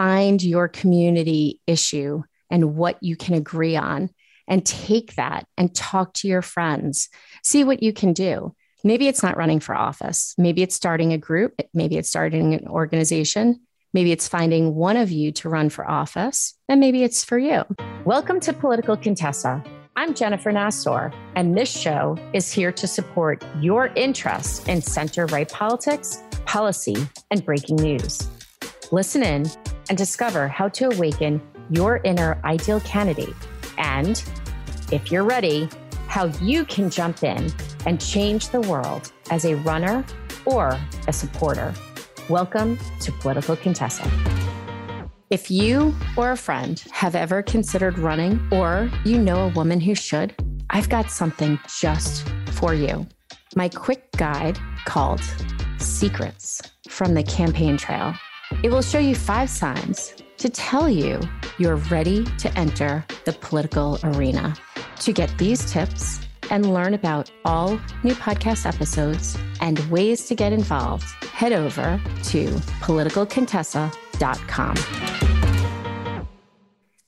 find your community issue and what you can agree on and take that and talk to your friends. See what you can do. Maybe it's not running for office. Maybe it's starting a group. Maybe it's starting an organization. Maybe it's finding one of you to run for office. And maybe it's for you. Welcome to Political Contessa. I'm Jennifer Nassour, and this show is here to support your interest in center right politics, policy, and breaking news. Listen in and discover how to awaken your inner ideal candidate. And if you're ready, how you can jump in and change the world as a runner or a supporter. Welcome to Political Contessa. If you or a friend have ever considered running, or you know a woman who should, I've got something just for you. My quick guide called Secrets from the Campaign Trail. It will show you five signs to tell you you're ready to enter the political arena. To get these tips and learn about all new podcast episodes and ways to get involved, head over to politicalcontessa.com.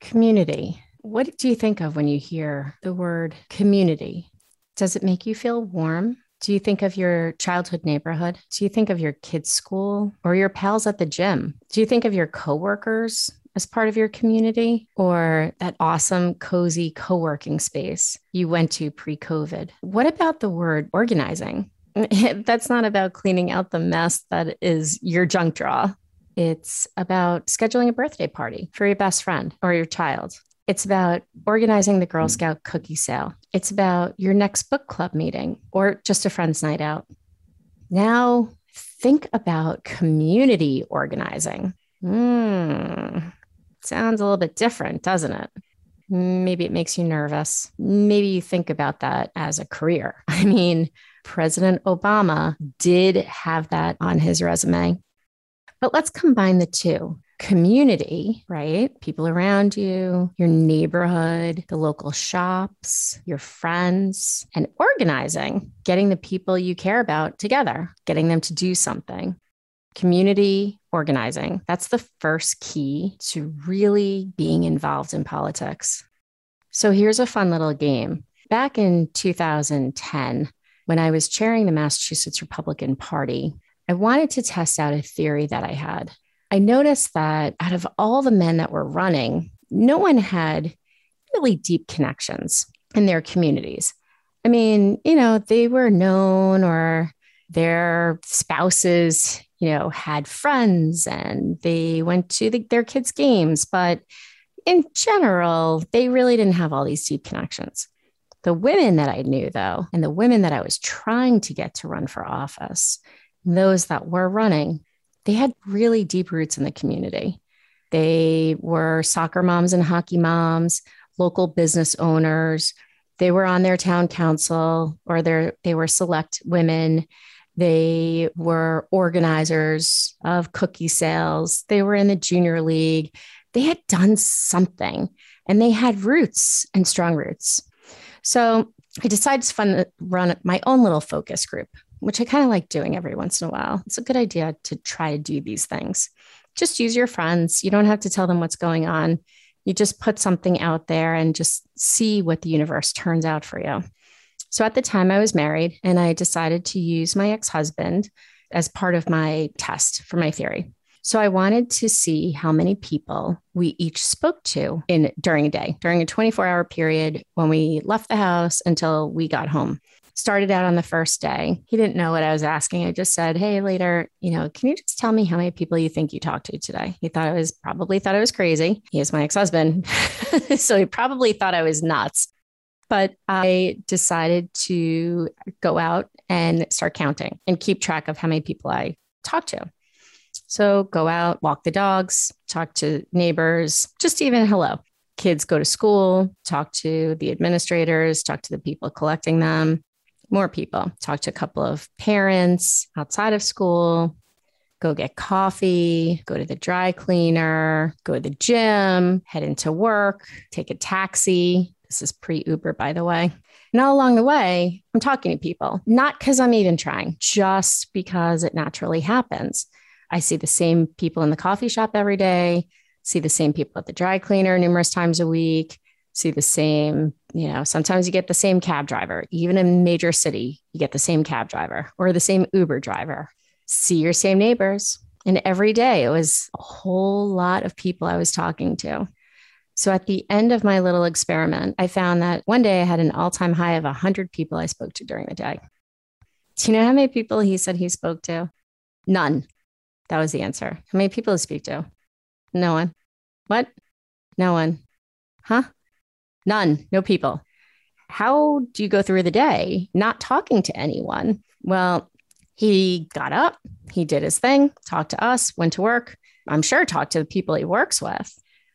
Community. What do you think of when you hear the word community? Does it make you feel warm? Do you think of your childhood neighborhood? Do you think of your kids' school or your pals at the gym? Do you think of your coworkers as part of your community or that awesome, cozy co working space you went to pre COVID? What about the word organizing? That's not about cleaning out the mess that is your junk drawer. It's about scheduling a birthday party for your best friend or your child. It's about organizing the Girl Scout cookie sale. It's about your next book club meeting or just a friend's night out. Now, think about community organizing. Hmm, sounds a little bit different, doesn't it? Maybe it makes you nervous. Maybe you think about that as a career. I mean, President Obama did have that on his resume. But let's combine the two community, right? People around you, your neighborhood, the local shops, your friends, and organizing, getting the people you care about together, getting them to do something. Community organizing. That's the first key to really being involved in politics. So here's a fun little game. Back in 2010, when I was chairing the Massachusetts Republican Party, I wanted to test out a theory that I had. I noticed that out of all the men that were running, no one had really deep connections in their communities. I mean, you know, they were known or their spouses, you know, had friends and they went to the, their kids' games, but in general, they really didn't have all these deep connections. The women that I knew, though, and the women that I was trying to get to run for office, those that were running, they had really deep roots in the community. They were soccer moms and hockey moms, local business owners. They were on their town council or they were select women. They were organizers of cookie sales. They were in the junior league. They had done something and they had roots and strong roots. So I decided to fun, run my own little focus group which I kind of like doing every once in a while. It's a good idea to try to do these things. Just use your friends. You don't have to tell them what's going on. You just put something out there and just see what the universe turns out for you. So at the time, I was married and I decided to use my ex husband as part of my test for my theory. So I wanted to see how many people we each spoke to in during a day, during a 24 hour period when we left the house until we got home started out on the first day. He didn't know what I was asking. I just said, Hey, later, you know, can you just tell me how many people you think you talked to today? He thought I was probably thought I was crazy. He is my ex husband. so he probably thought I was nuts. But I decided to go out and start counting and keep track of how many people I talked to. So go out, walk the dogs, talk to neighbors, just even hello. Kids go to school, talk to the administrators, talk to the people collecting them, more people. Talk to a couple of parents outside of school, go get coffee, go to the dry cleaner, go to the gym, head into work, take a taxi. This is pre Uber, by the way. And all along the way, I'm talking to people, not because I'm even trying, just because it naturally happens. I see the same people in the coffee shop every day, see the same people at the dry cleaner numerous times a week, see the same, you know, sometimes you get the same cab driver. Even in major city, you get the same cab driver or the same Uber driver. See your same neighbors. And every day it was a whole lot of people I was talking to. So at the end of my little experiment, I found that one day I had an all time high of 100 people I spoke to during the day. Do you know how many people he said he spoke to? None. That was the answer. How many people to speak to? No one. What? No one. Huh? None. No people. How do you go through the day not talking to anyone? Well, he got up, he did his thing, talked to us, went to work. I'm sure talked to the people he works with,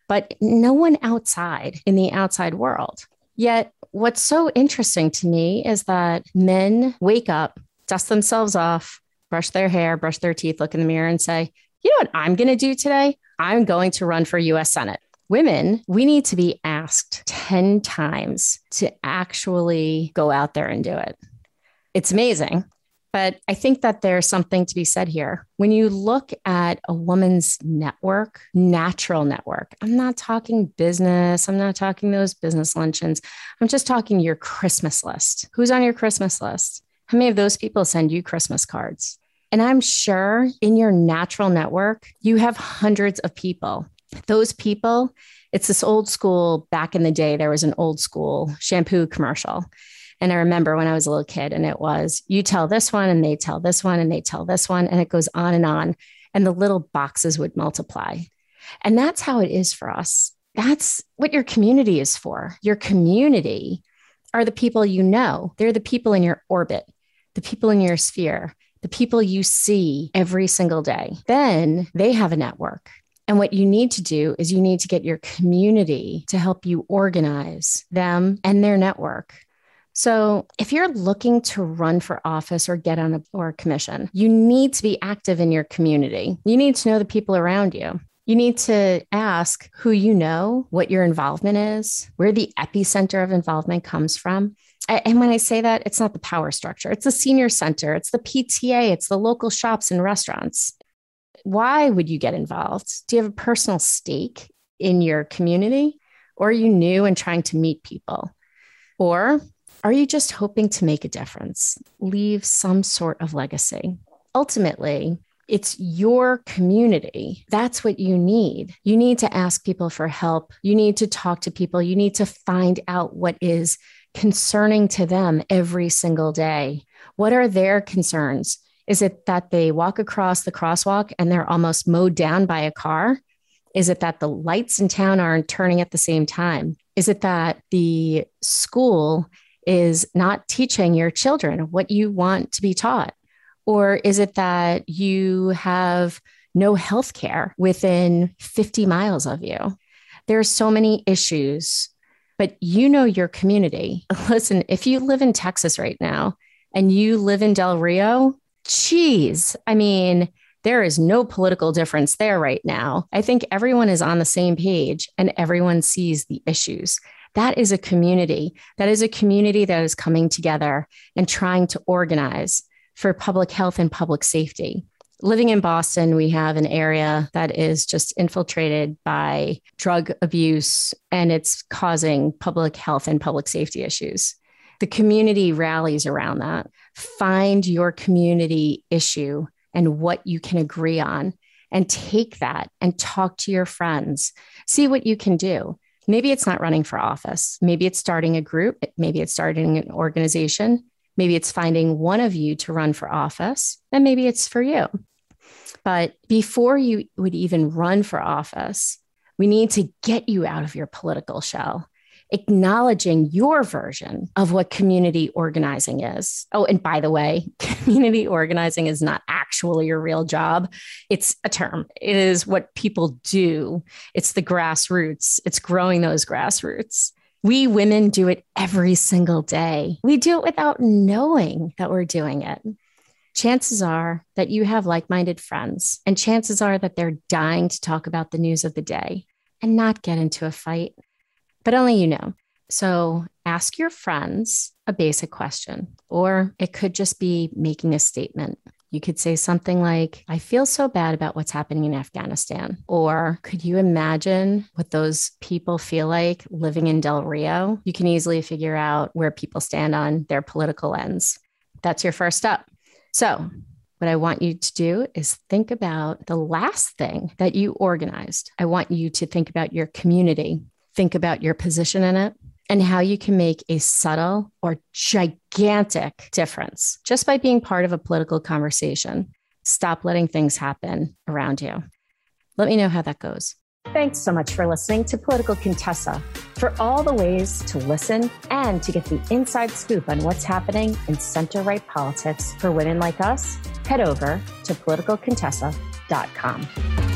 but no one outside in the outside world. Yet, what's so interesting to me is that men wake up, dust themselves off, brush their hair, brush their teeth, look in the mirror and say, you know what I'm going to do today? I'm going to run for US Senate. Women, we need to be asked 10 times to actually go out there and do it. It's amazing. But I think that there's something to be said here. When you look at a woman's network, natural network, I'm not talking business, I'm not talking those business luncheons. I'm just talking your Christmas list. Who's on your Christmas list? How many of those people send you Christmas cards? And I'm sure in your natural network, you have hundreds of people. Those people, it's this old school, back in the day, there was an old school shampoo commercial. And I remember when I was a little kid, and it was you tell this one, and they tell this one, and they tell this one, and it goes on and on. And the little boxes would multiply. And that's how it is for us. That's what your community is for. Your community are the people you know, they're the people in your orbit, the people in your sphere the people you see every single day, then they have a network. And what you need to do is you need to get your community to help you organize them and their network. So, if you're looking to run for office or get on a or a commission, you need to be active in your community. You need to know the people around you. You need to ask who you know, what your involvement is, where the epicenter of involvement comes from, and when I say that, it's not the power structure, it's the senior center, it's the PTA, it's the local shops and restaurants. Why would you get involved? Do you have a personal stake in your community? Or are you new and trying to meet people? Or are you just hoping to make a difference, leave some sort of legacy? Ultimately, it's your community. That's what you need. You need to ask people for help. You need to talk to people. You need to find out what is concerning to them every single day? What are their concerns? Is it that they walk across the crosswalk and they're almost mowed down by a car? Is it that the lights in town aren't turning at the same time? Is it that the school is not teaching your children what you want to be taught? Or is it that you have no health care within 50 miles of you? There are so many issues but you know your community. Listen, if you live in Texas right now and you live in Del Rio, geez, I mean, there is no political difference there right now. I think everyone is on the same page and everyone sees the issues. That is a community. That is a community that is coming together and trying to organize for public health and public safety living in Boston, we have an area that is just infiltrated by drug abuse and it's causing public health and public safety issues. The community rallies around that. Find your community issue and what you can agree on, and take that and talk to your friends. See what you can do. Maybe it's not running for office. Maybe it's starting a group. Maybe it's starting an organization. Maybe it's finding one of you to run for office, and maybe it's for you. But before you would even run for office, we need to get you out of your political shell, acknowledging your version of what community organizing is. Oh, and by the way, community organizing is not actually your real job, it's a term. It is what people do, it's the grassroots, it's growing those grassroots. We women do it every single day. We do it without knowing that we're doing it chances are that you have like minded friends, and chances are that they're dying to talk about the news of the day and not get into a fight, but only you know. So ask your friends a basic question, or it could just be making a statement. You could say something like, I feel so bad about what's happening in Afghanistan. Or could you imagine what those people feel like living in Del Rio? You can easily figure out where people stand on their political ends. That's your first step. So, what I want you to do is think about the last thing that you organized. I want you to think about your community, think about your position in it, and how you can make a subtle or gigantic difference just by being part of a political conversation. Stop letting things happen around you. Let me know how that goes. Thanks so much for listening to Political Contessa. For all the ways to listen and to get the inside scoop on what's happening in center right politics for women like us, head over to politicalcontessa.com.